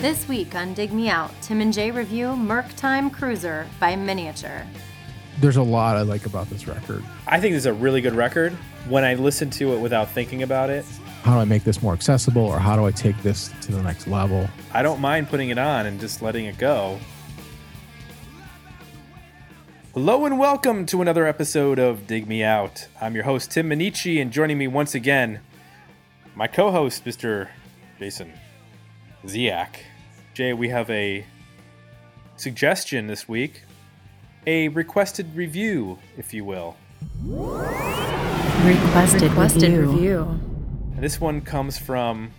This week on Dig Me Out, Tim and Jay review Murk Time Cruiser by Miniature. There's a lot I like about this record. I think this is a really good record. When I listen to it without thinking about it, How do I make this more accessible or how do I take this to the next level? I don't mind putting it on and just letting it go. Hello and welcome to another episode of Dig Me Out. I'm your host, Tim Minneci, and joining me once again, my co host, Mr. Jason Ziak. Jay, we have a suggestion this week, a requested review, if you will. Requested, Requested review. review. And this one comes from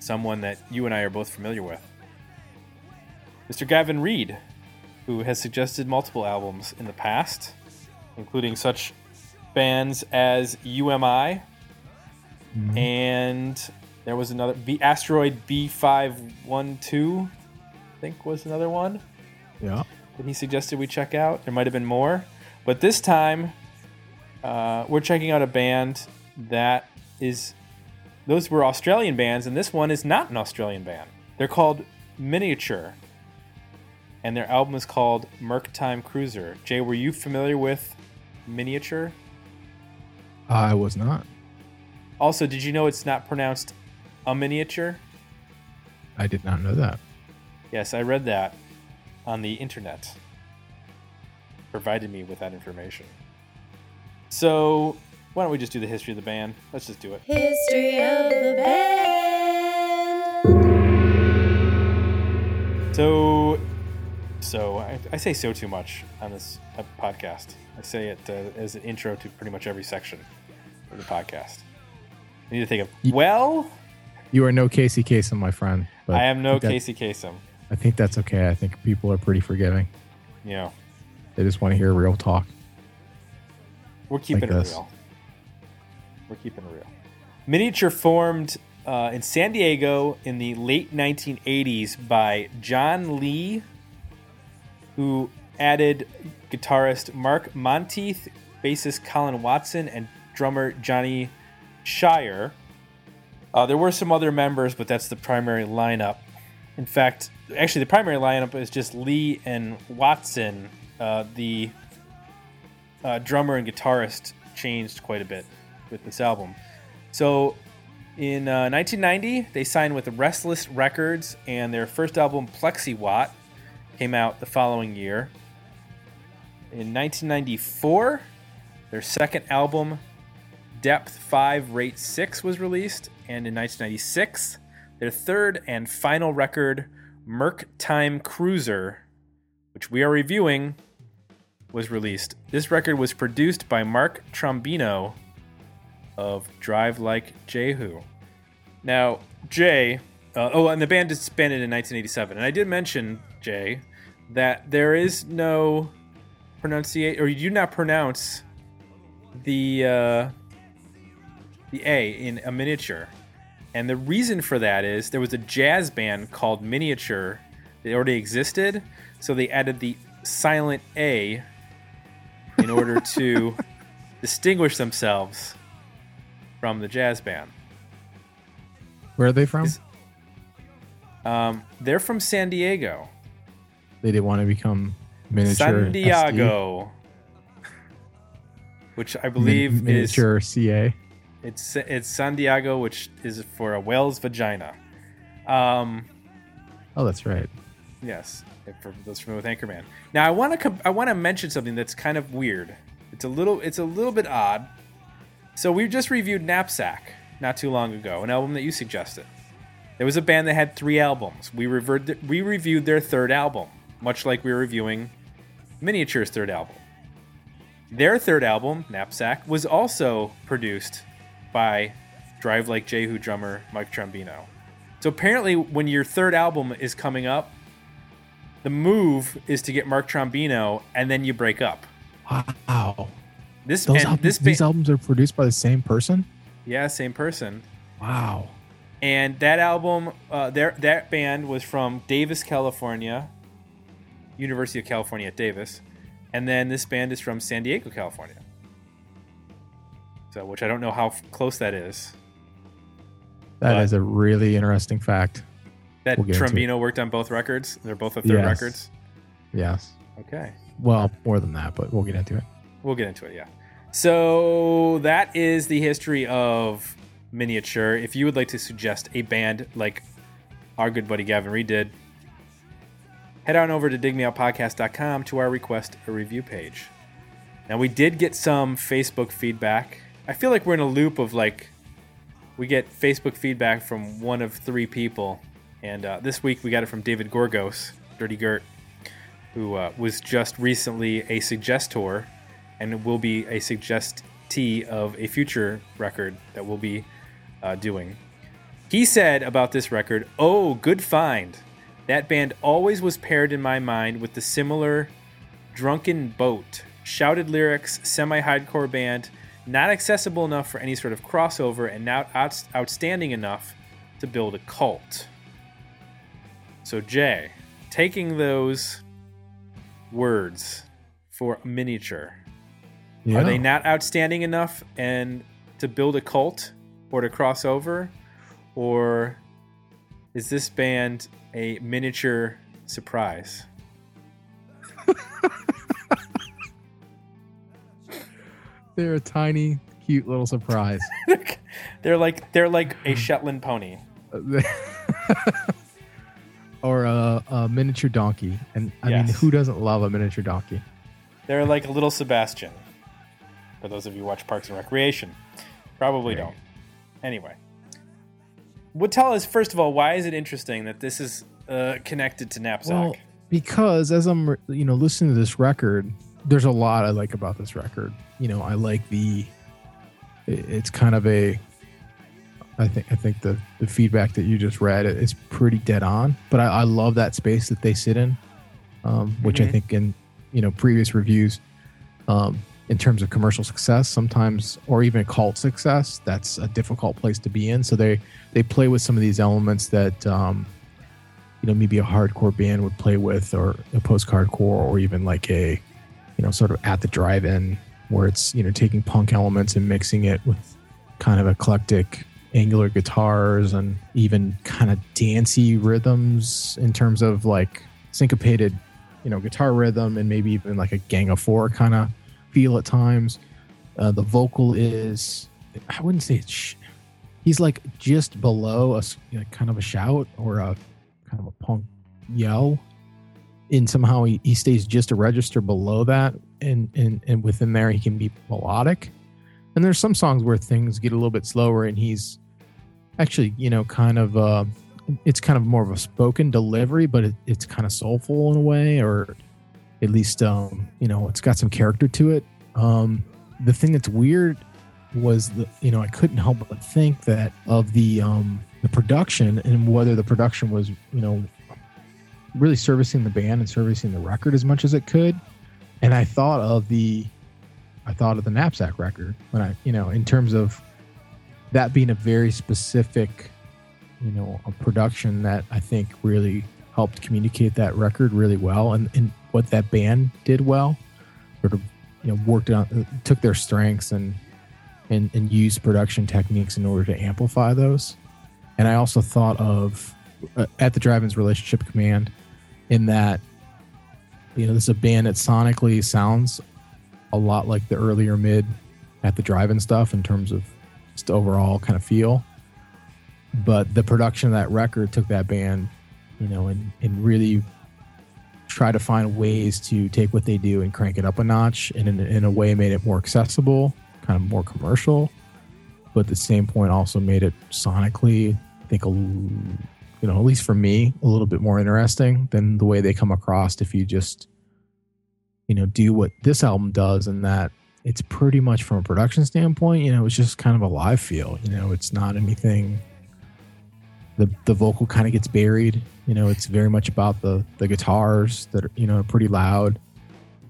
someone that you and I are both familiar with. Mr. Gavin Reed, who has suggested multiple albums in the past, including such bands as UMI mm-hmm. and there was another B Asteroid B612, I think was another one Yeah. that he suggested we check out. There might have been more, but this time uh, we're checking out a band that is. Those were Australian bands, and this one is not an Australian band. They're called Miniature, and their album is called Murk Time Cruiser. Jay, were you familiar with Miniature? I was not. Also, did you know it's not pronounced a miniature? I did not know that. Yes, I read that on the internet. Provided me with that information. So, why don't we just do the history of the band? Let's just do it. History of the band. So, so I, I say so too much on this uh, podcast. I say it uh, as an intro to pretty much every section of the podcast. I need to think of well. You are no Casey Kasem, my friend. But I am no that- Casey Kasem. I think that's okay. I think people are pretty forgiving. Yeah. They just want to hear real talk. We're keeping it this. real. We're keeping it real. Miniature formed uh, in San Diego in the late 1980s by John Lee, who added guitarist Mark Monteith, bassist Colin Watson, and drummer Johnny Shire. Uh, there were some other members, but that's the primary lineup. In fact, actually, the primary lineup is just Lee and Watson. Uh, the uh, drummer and guitarist changed quite a bit with this album. So in uh, 1990, they signed with Restless Records, and their first album, Plexiwatt, came out the following year. In 1994, their second album, Depth 5 Rate 6, was released, and in 1996, their third and final record, Murk Time Cruiser, which we are reviewing, was released. This record was produced by Mark Trombino of Drive Like Jehu. Now, Jay, uh, oh, and the band disbanded in 1987. And I did mention, Jay, that there is no pronunciate, or you do not pronounce the uh, the A in a miniature. And the reason for that is there was a jazz band called Miniature that already existed, so they added the silent A in order to distinguish themselves from the jazz band. Where are they from? Um, they're from San Diego, they didn't want to become miniature. San Diego, which I believe Min- miniature CA. it's it's San Diego, which is for a whale's vagina. Um, Oh, that's right. Yes, for those familiar with Anchorman. Now, I want to com- I want to mention something that's kind of weird. It's a little it's a little bit odd. So we just reviewed Knapsack not too long ago, an album that you suggested. There was a band that had three albums. We revered we reviewed their third album, much like we were reviewing Miniature's third album. Their third album, Knapsack, was also produced by Drive Like Jehu drummer Mike Trombino. So apparently, when your third album is coming up, the move is to get Mark Trombino, and then you break up. Wow. This Those albums, this these albums are produced by the same person? yeah, same person. Wow. And that album, uh, their that band was from Davis, California, University of California at Davis, and then this band is from San Diego, California. So, which I don't know how f- close that is. That But- is a really interesting fact. That We'll Trombino worked on both records. They're both the third Yes. records. Yes. Okay. Well, more than that, but we'll get into it. We'll get into it, yeah. So that is the history of miniature. If you would like to suggest a band like our good buddy Gavin Reed did, head on over to digmeoutpodcast.com to our request a review page. Now we did get some Facebook feedback. I feel like we're in a loop of like we get Facebook feedback from one of three people, and uh, this week we got it from David Gorgos, Dirty Gert, who uh, was just recently a suggestor and will be a suggestee of a future record that we'll be uh, doing. He said about this record, "Oh, good find. That band always was paired in my mind with the similar Drunken Boat, shouted lyrics, semi-hardcore band, not accessible enough for any sort of crossover, and not out- outstanding enough to build a cult." So Jay, taking those words for miniature. Yeah. Are they not outstanding enough and to build a cult or to cross over? Or is this band a miniature surprise? They're a tiny, cute little surprise. they're like they're like a Shetland pony. or a, a miniature donkey. And I mean, who doesn't love a miniature donkey? They're like a little Sebastian. For those of you who watch Parks and Recreation, probably Right. don't. Anyway, would tell us first of all why is it interesting that this is uh, connected to knapsack? Well, because as I'm, you know, listening to this record, there's a lot I like about this record. You know, I like the, it's kind of a, I think I think the the feedback that you just read is pretty dead on. But I, I love that space that they sit in, um, which I Mhm. think in you know previous reviews, um, in terms of commercial success, sometimes or even cult success, that's a difficult place to be in. So they they play with some of these elements that. Um, you know maybe a hardcore band would play with or a post-hardcore or even like a you know sort of at the drive-in where it's you know taking punk elements and mixing it with kind of eclectic angular guitars and even kind of dancey rhythms in terms of like syncopated you know guitar rhythm and maybe even like a gang of four kind of feel at times. Uh, the vocal is i wouldn't say it's sh- he's like just below a you know, kind of a shout or a kind of a punk yell and somehow he, he stays just a register below that and, and and within there he can be melodic. And there's some songs where things get a little bit slower and he's actually you know kind of uh it's kind of more of a spoken delivery but it, it's kind of soulful in a way or at least um you know it's got some character to it. Um the thing that's weird was the you know I couldn't help but think that of the um the production and whether the production was you know really servicing the band and servicing the record as much as it could and I thought of the I thought of the knapsack record when I you know in terms of that being a very specific you know a production that I think really helped communicate that record really well and, and what that band did well sort of you know worked on took their strengths and and, and used production techniques in order to amplify those. And I also thought of uh, at the Drive-In's Relationship Command, in that you know this is a band that sonically sounds a lot like the earlier mid at the Drive-In stuff in terms of just overall kind of feel. But the production of that record took that band, you know, and and really try to find ways to take what they do and crank it up a notch, and in, in a way made it more accessible kind of more commercial, but at the same point also made it sonically, I think, a, you know, at least for me, a little bit more interesting than the way they come across if you just, you know, do what this album does and that it's pretty much from a production standpoint, you know, it's just kind of a live feel, you know, it's not anything. The, the vocal kind of gets buried, you know. It's very much about the the guitars that are you know are pretty loud,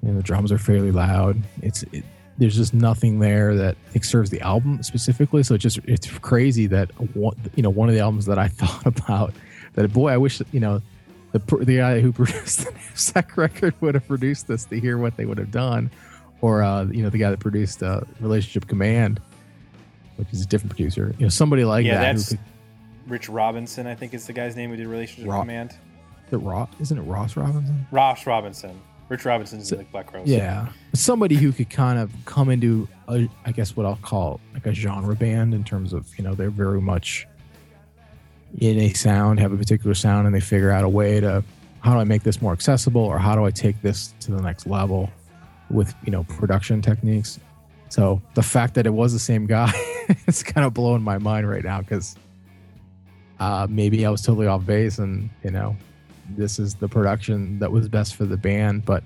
and the drums are fairly loud. It's it, there's just nothing there that serves the album specifically. So it's just it's crazy that one, you know one of the albums that I thought about that boy I wish you know the the guy who produced the Knapsack record would have produced this to hear what they would have done, or uh, you know the guy that produced uh, Relationship Command, which is a different producer. You know somebody like Yeah, that. that's- could, Rich Robinson, I think is the guy's name who did Relationship Command. Is it Ross? Isn't it Ross Robinson? Ross Robinson. Rich Robinson's in like Black Crowes. Yeah, somebody who could kind of come into, a, I guess what I'll call like a genre band in terms of you know they're very much in a sound, have a particular sound, and they figure out a way to how do I make this more accessible, or how do I take this to the next level with you know production techniques. So the fact that it was the same guy is kind of blowing my mind right now because uh, maybe I was totally off base, and you know this is the production that was best for the band, but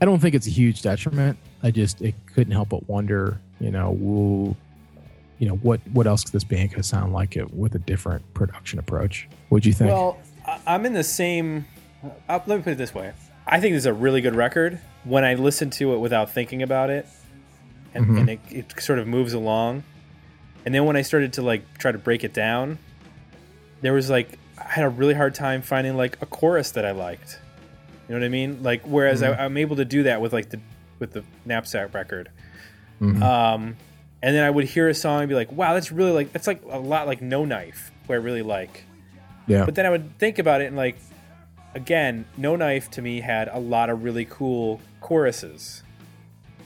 I don't think it's a huge detriment. I just it couldn't help but wonder, you know, woo, you know what what else could this band could sound like it with a different production approach? What'd you think? Well, I'm in the same. Uh, let me put it this way: I think this is a really good record. When I listen to it without thinking about it, and, Mhm. and it, it sort of moves along, and then when I started to like try to break it down, there was like I had a really hard time finding like a chorus that I liked. You know what I mean? Like whereas I, I'm able to do that with like the with the knapsack record. Mhm. Um, and then I would hear a song and be like, "Wow, that's really like that's like a lot like No Knife, who I really like." yeah, But then I would think about it and like, again, No Knife to me had a lot of really cool choruses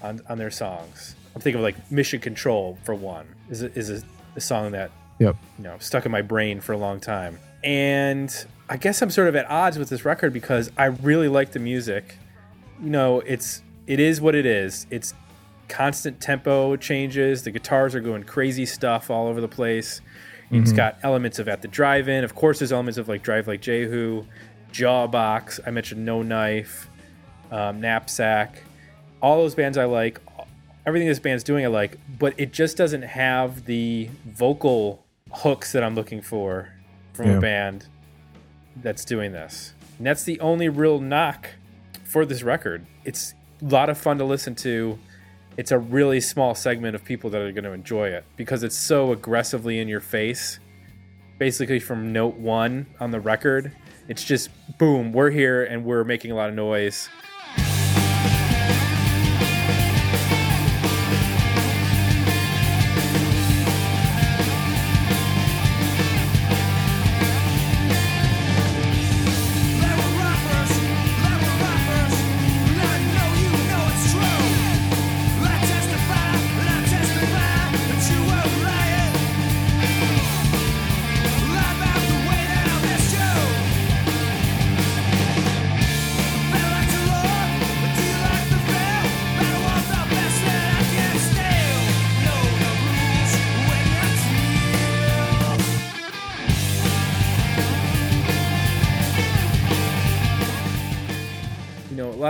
on on their songs. I'm thinking of like Mission Control for one is a, is a, a song that yep, you know stuck in my brain for a long time. And I guess I'm sort of at odds with this record because I really like the music. You know, it's it is what it is. It's constant tempo changes. The guitars are going crazy stuff all over the place. It's got elements of at the drive-in. Of course, there's elements of like Drive Like Jehu, Jawbox. I mentioned No Knife, um, Knapsack. All those bands I like. Everything this band's doing I like, but it just doesn't have the vocal hooks that I'm looking for from Yeah. a band that's doing this. And that's the only real knock for this record. It's a lot of fun to listen to. It's a really small segment of people that are going to enjoy it because it's so aggressively in your face. Basically, from note one on the record, it's just boom, we're here and we're making a lot of noise.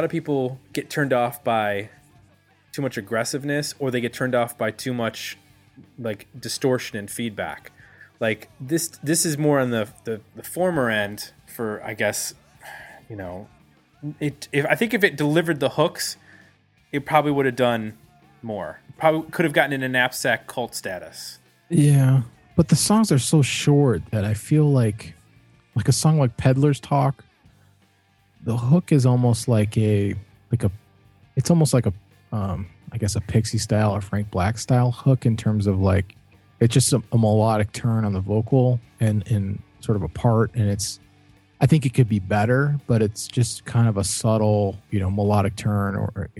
Of people get turned off by too much aggressiveness or they get turned off by too much like distortion and feedback. Like this this is more on the the, the former end for I guess you know it if I think if it delivered the hooks it probably would have done more. Probably could have gotten in a knapsack cult status. yeah. But the songs are so short that I feel like, like a song like "Peddler's Talk," the hook is almost like a like a, it's almost like a, um, I guess a Pixie style or Frank Black style hook in terms of like, it's just a, a melodic turn on the vocal and and sort of a part, and it's, I think it could be better, but it's just kind of a subtle, you know, melodic turn or,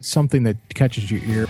something that catches your ear.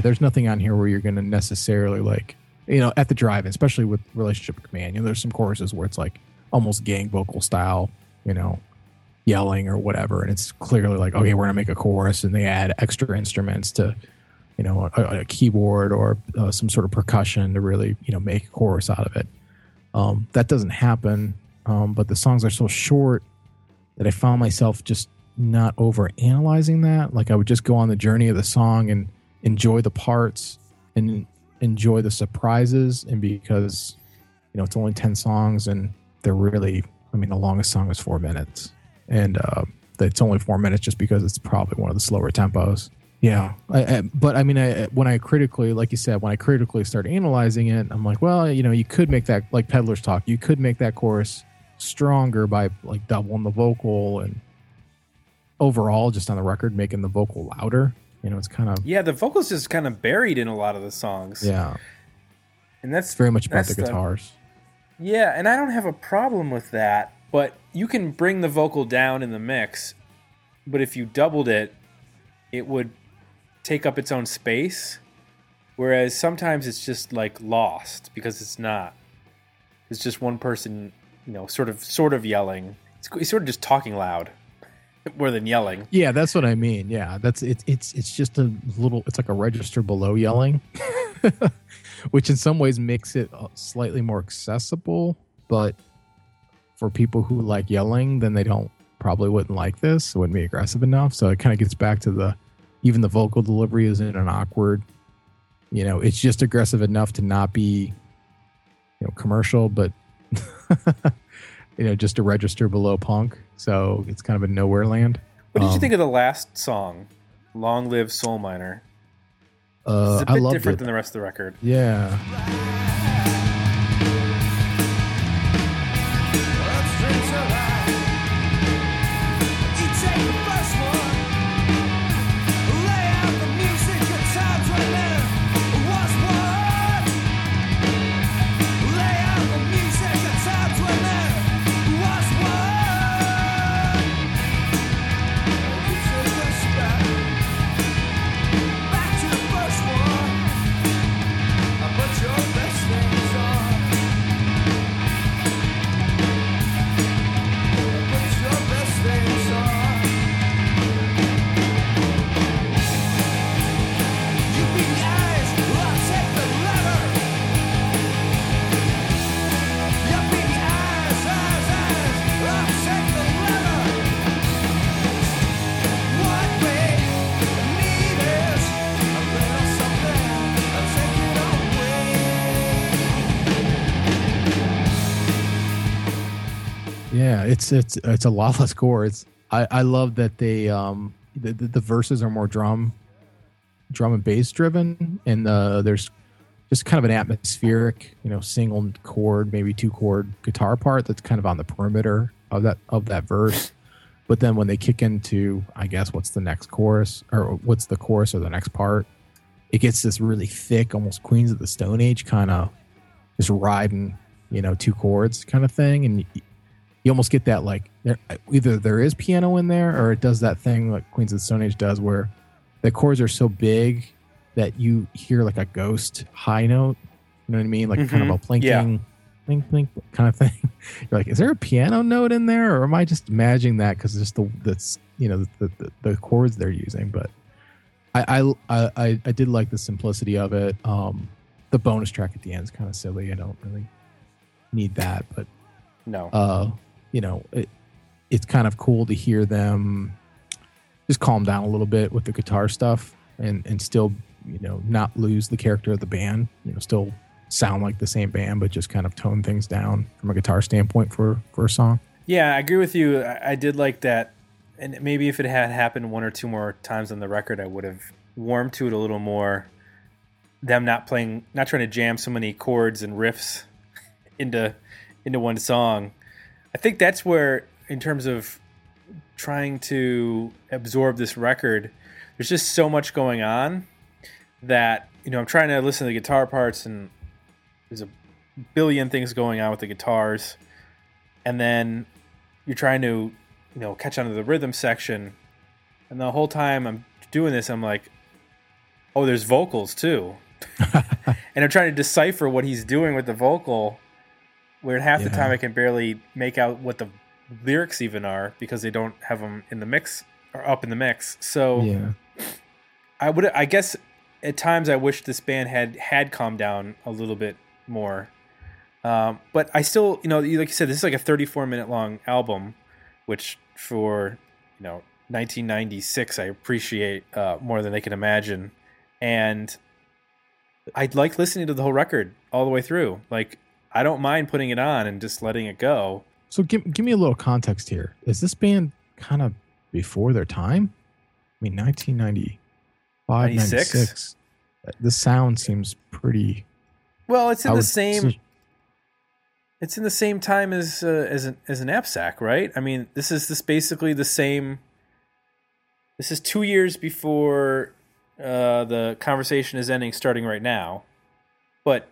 Yeah, there's nothing on here where you're going to necessarily like, you know, at the drive, especially with relationship command. You know, there's some choruses where it's like almost gang vocal style, you know, yelling or whatever, and it's clearly like, okay, we're gonna make a chorus, and they add extra instruments to, you know, a, a keyboard or uh, some sort of percussion to really, you know, make a chorus out of it. Um, that doesn't happen, um, but the songs are so short that I found myself just not over analyzing that. Like I would just go on the journey of the song and enjoy the parts and enjoy the surprises. And because, you know, it's only 10 songs and they're really, I mean, the longest song is four minutes. And uh, it's only four minutes just because it's probably one of the slower tempos. Yeah. I, I, but I mean, I, when I critically, like you said, when I critically start analyzing it, I'm like, well, you know, you could make that, like Peddler's Talk, you could make that chorus stronger by like doubling the vocal and overall just on the record making the vocal louder you know it's kind of Yeah, the vocals just kind of buried in a lot of the songs. yeah and that's it's very much about the guitars Yeah, and I don't have a problem with that, but you can bring the vocal down in the mix, but if you doubled it, it would take up its own space. Whereas sometimes it's just like lost because it's not. It's just one person, you know, sort of sort of yelling. It's, he's sort of just talking loud more than yelling. yeah that's what i mean yeah that's it's it's it's just a little it's like a register below yelling which in some ways makes it uh, slightly more accessible but for people who like yelling then they don't probably wouldn't like this wouldn't be aggressive enough so it kind of gets back to the even the vocal delivery isn't an awkward you know it's just aggressive enough to not be you know commercial but you know just a register below punk so it's kind of a nowhere land What did you Um, think of the last song, "Long Live Soul Miner"? uh, It's a i bit different it than the rest of the record. yeah it's it's it's a lot less chords. I I love that they um the, the, the verses are more drum drum and bass driven and uh there's just kind of an atmospheric, you know, single chord, maybe two chord guitar part that's kind of on the perimeter of that of that verse. But then when they kick into I guess what's the next chorus or what's the chorus or the next part, it gets this really thick, almost Queens of the Stone Age kind of just riding, you know, two chords kind of thing and you, almost get that like there, either there is piano in there or it does that thing like Queens of the Stone Age does where the chords are so big that you hear like a ghost high note. You know what I mean? Like kind of Mhm. a plinking, Yeah. plink, plink kind of thing. You're like, is there a piano note in there, or am I just imagining that because just the that's you know the, the the chords they're using? But I I I I, I did like the simplicity of it. Um, the bonus track at the end is kind of silly. I don't really need that, but No, uh, you know, it, it's kind of cool to hear them just calm down a little bit with the guitar stuff and, and still, you know, not lose the character of the band, you know, still sound like the same band, but just kind of tone things down from a guitar standpoint for, for a song. Yeah, I agree with you. I, I did like that, and maybe if it had happened one or two more times on the record, I would have warmed to it a little more. Them not playing, not trying to jam so many chords and riffs into into one song. I think that's where, in terms of trying to absorb this record, there's just so much going on that you know I'm trying to listen to the guitar parts, and there's a billion things going on with the guitars, and then you're trying to you know catch on to the rhythm section. And the whole time i'm doing this i'm like oh, there's vocals too, and I'm trying to decipher what he's doing with the vocal. Where half the time I can barely make out what the lyrics even are because they don't have them in the mix or up in the mix. So Yeah. I would, I guess, at times I wish this band had had calmed down a little bit more. Um, but I still, you know, like you said, this is like a 34 minute long album, which for you know 1996 I appreciate uh, more than they can imagine, and I'd like listening to the whole record all the way through. Like I don't mind putting it on and just letting it go. So give give me a little context here. Is this band kind of before their time? I mean, 1995, 96? 96. The sound seems pretty. Well, it's in I the would same. It's in the same time as uh, as an as a knapsack, right? I mean, this is this basically the same. This is two years before uh, the conversation is ending, starting right now, but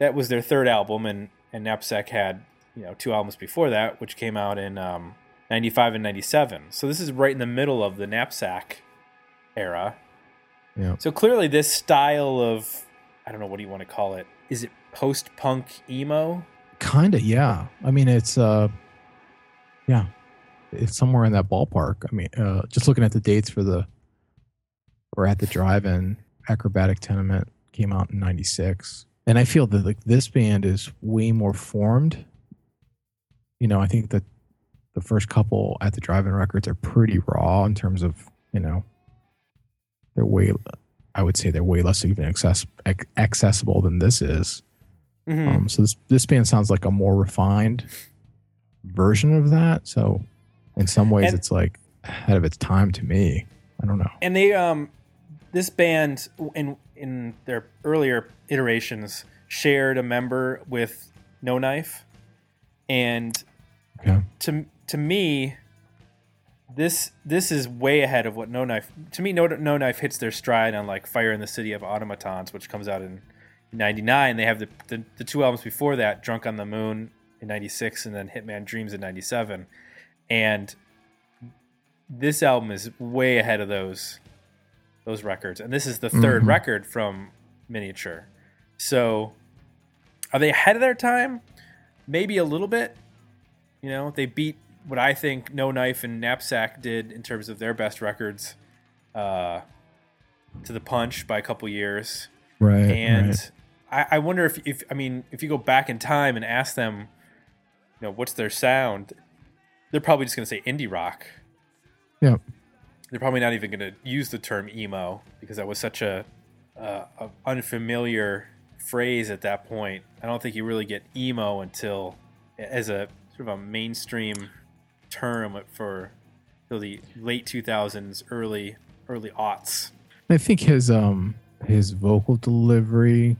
that was their third album, and and knapsack had you know two albums before that, which came out in um, ninety five and ninety seven. So this is right in the middle of the knapsack era. Yeah. So clearly, this style of I don't know what do you want to call it? Is it post punk emo? Kind of, yeah. I mean, it's uh, yeah, it's somewhere in that ballpark. I mean, uh, just looking at the dates for the, or at the drive-in, Acrobatic Tenement came out in '96, and I feel that like this band is way more formed. You know, I think that the first couple at the drive-in records are pretty raw in terms of you know, they're way, I would say they're way less even access, accessible than this is. Mm-hmm. Um, so this this band sounds like a more refined version of that. So in some ways, And- it's like ahead of its time to me. I don't know. and they um this band in in their earlier iterations shared a member with No Knife, and to to me this this is way ahead of what No Knife to me No No Knife hits their stride on like Fire in the City of Automatons, which comes out in '99. They have the, the the two albums before that, Drunk on the Moon in '96, and then Hitman Dreams in '97, and this album is way ahead of those those records, and this is the 3rd Mhm. record from Miniature. So, are they ahead of their time? Maybe a little bit. You know, they beat what I think No Knife and Knapsack did in terms of their best records uh, to the punch by a couple years. Right. And right. I, I wonder if, if I mean if you go back in time and ask them, you know, what's their sound, they're probably just going to say indie rock. Yeah. They're probably not even going to use the term emo because that was such a, uh, a unfamiliar phrase at that point. I don't think you really get emo until as a sort of a mainstream term for till the late 2000s, early early aughts. I think his um his vocal delivery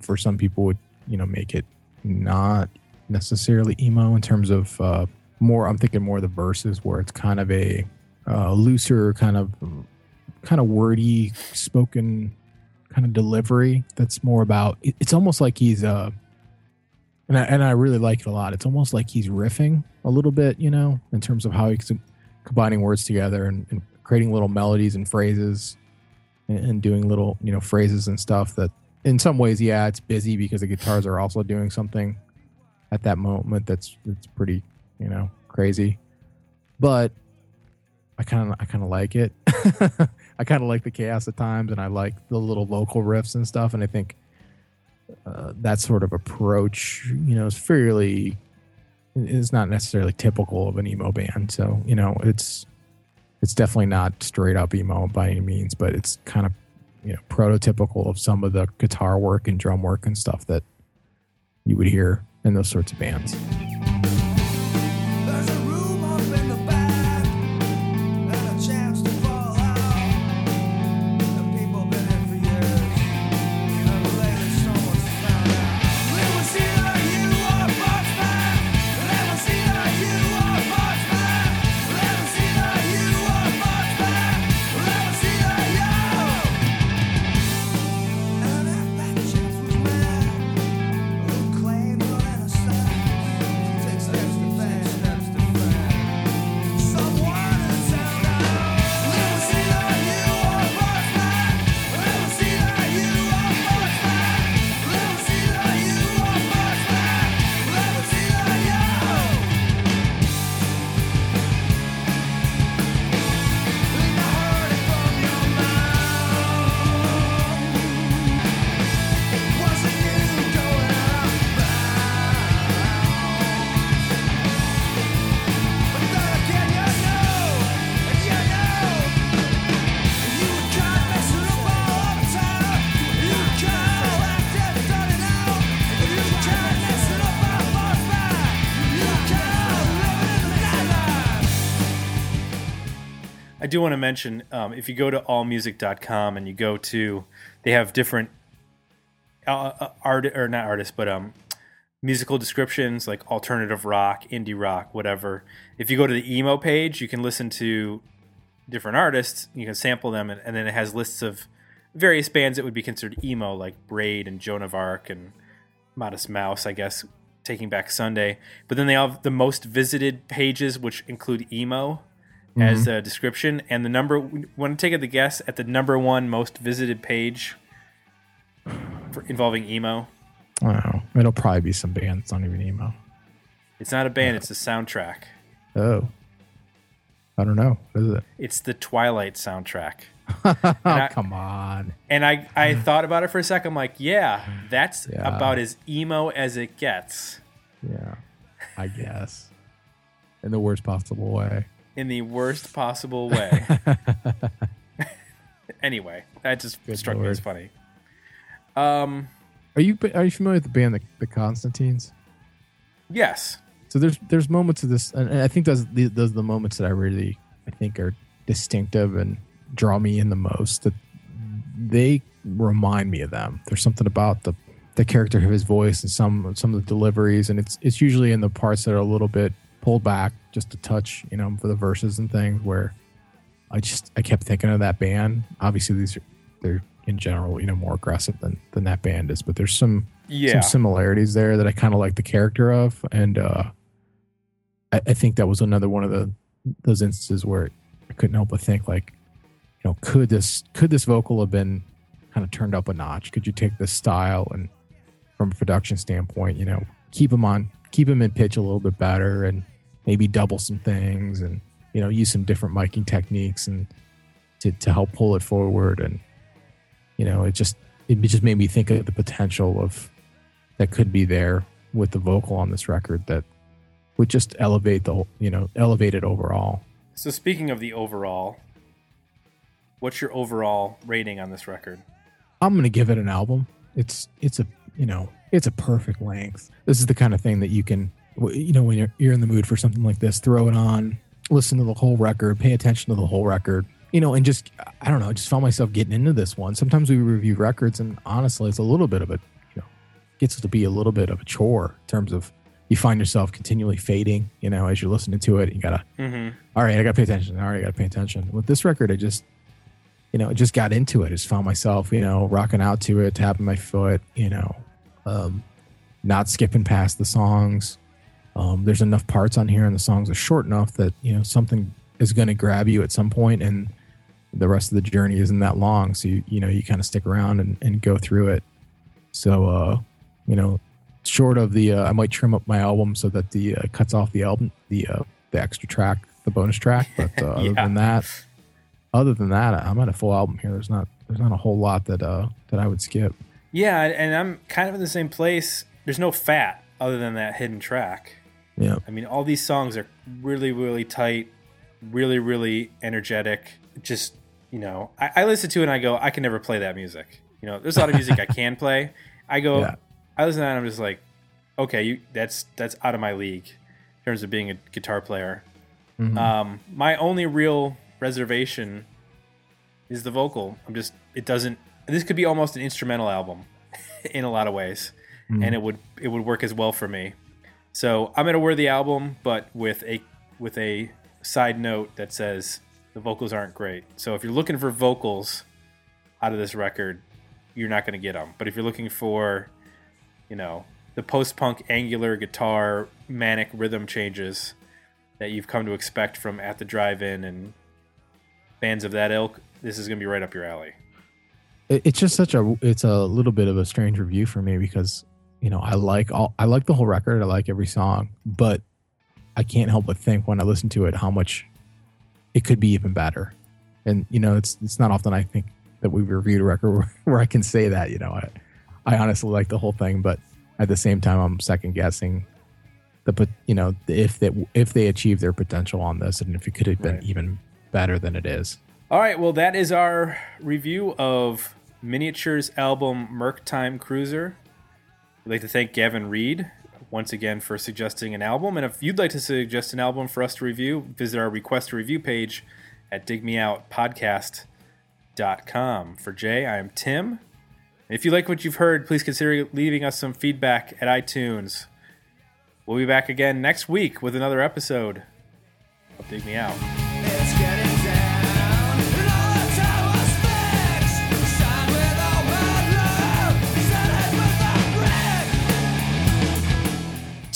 for some people would you know make it not necessarily emo in terms of uh more I'm thinking more of the verses where it's kind of a uh, looser kind of kind of wordy spoken kind of delivery that's more about it's almost like he's uh and I, and I really like it a lot. It's almost like he's riffing a little bit you know in terms of how he's combining words together and, and creating little melodies and phrases and, and doing little you know phrases and stuff that in some ways yeah it's busy because the guitars are also doing something at that moment that's that's pretty you know crazy. But i kind of i kind of like it. I kind of like the chaos at times and i like the little local riffs and stuff and i think uh, that sort of approach you know is fairly is not necessarily typical of an emo band. So you know it's it's definitely not straight up emo by any means but it's kind of you know prototypical of some of the guitar work and drum work and stuff that you would hear in those sorts of bands do want to mention um, if you go to allmusic.com and you go to, they have different uh, uh, art or not artists, but um, musical descriptions like alternative rock, indie rock, whatever. If you go to the emo page, you can listen to different artists. You can sample them, and, and then it has lists of various bands that would be considered emo, like Braid and Joan of Arc and Modest Mouse, I guess, Taking Back Sunday. But then they have the most visited pages, which include emo as mm-hmm. a description. And the number, want to take a guess at the number one most visited page for, involving emo? Know. It'll probably be some band that's not even emo. It's not a band, it's a soundtrack. Oh. I don't know. What is it? It's the Twilight soundtrack. Oh, I- come on. And I, I thought about it for a second. I'm like, yeah, that's Yeah. about as emo as it gets Yeah. I guess. In the worst possible way. In the worst possible way. anyway, that just Good struck me as funny. Um, Are you are you familiar with the band the, the Constantines? yes. So there's there's moments of this, and and I think those those are the moments that I really I think are distinctive and draw me in the most. That they remind me of them. There's something about the the character of his voice and some some of the deliveries, and it's it's usually in the parts that are a little bit pulled back just a touch, you know, for the verses and things. Where I just I kept thinking of that band. Obviously, these are they're in general you know more aggressive than than that band is, but there's some Yeah. some similarities there that I kind of like the character of, and uh, I, I think that was another one of the those instances where I couldn't help but think like, you know, could this could this vocal have been kind of turned up a notch? Could you take this style and from a production standpoint, you know, keep them on keep him in pitch a little bit better and maybe double some things and you know use some different miking techniques and to, to help pull it forward. And you know it just it just made me think of the potential of that could be there with the vocal on this record that would just elevate the whole, you know elevate it overall. So speaking of the overall, what's your overall rating on this record? i'm gonna give it an album. It's it's a you know it's a perfect length this is the kind of thing that you can you know when you're, you're in the mood for something like this throw it on listen to the whole record pay attention to the whole record you know and just i don't know I just found myself getting into this one sometimes we review records and honestly it's a little bit of a you know gets to be a little bit of a chore in terms of you find yourself continually fading you know as you're listening to it you gotta Mm-hmm. all right, I gotta pay attention. All right, I gotta pay attention. With this record, I just, you know, just got into it. Just found myself, you know, rocking out to it, tapping my foot, you know, um, not skipping past the songs. Um, there's enough parts on here, and the songs are short enough that you know something is going to grab you at some point, and the rest of the journey isn't that long. So you, you know, you kind of stick around and, and go through it. So, uh, you know, short of the, uh, I might trim up my album so that the uh, cuts off the album, the uh, the extra track, the bonus track. But uh, other Yeah. than that, other than that, I'm at a full album here. There's not there's not a whole lot that uh that I would skip. Yeah, and- I'm kind of in the same place. There's no fat other than that hidden track. Yeah, I mean, all these songs are really, really tight, really, really energetic. Just, you know, I, I listen to it and I go, I can never play that music. You know, there's a lot of music I can play. I go, Yeah. I listen to that and I'm just like, okay, you that's that's out of my league in terms of being a guitar player. Mhm. Um, my only real reservation is the vocal. I'm just, it doesn't. This could be almost an instrumental album in a lot of ways, hmm. and it would it would work as well for me. So I'm gonna wear the album, but with a with a side note that says the vocals aren't great. So if you're looking for vocals out of this record, you're not gonna get them. But if you're looking for, you know, the post-punk angular guitar manic rhythm changes that you've come to expect from at the drive-in and bands of that ilk, this is gonna be right up your alley. it's just such a it's a little bit of a strange review for me because you know I like all I like the whole record. I like every song, but I can't help but think when I listen to it how much it could be even better. And you know, it's it's not often I think that we've reviewed a record where, where I can say that. You know, I I honestly like the whole thing, but at the same time, I'm second guessing the but you know if that if they achieve their potential on this and if it could have been Right. even better than it is. All right, well, that is our review of aMiniature's album Murk Time Cruiser. We'd like to thank Gavin Reed once again for suggesting an album. And if you'd like to suggest an album for us to review, visit our request a review page at digmeoutpodcast.com. For Jay, I am Tim. If you like what you've heard, please consider leaving us some feedback at iTunes. We'll be back again next week with another episode of Dig Me Out.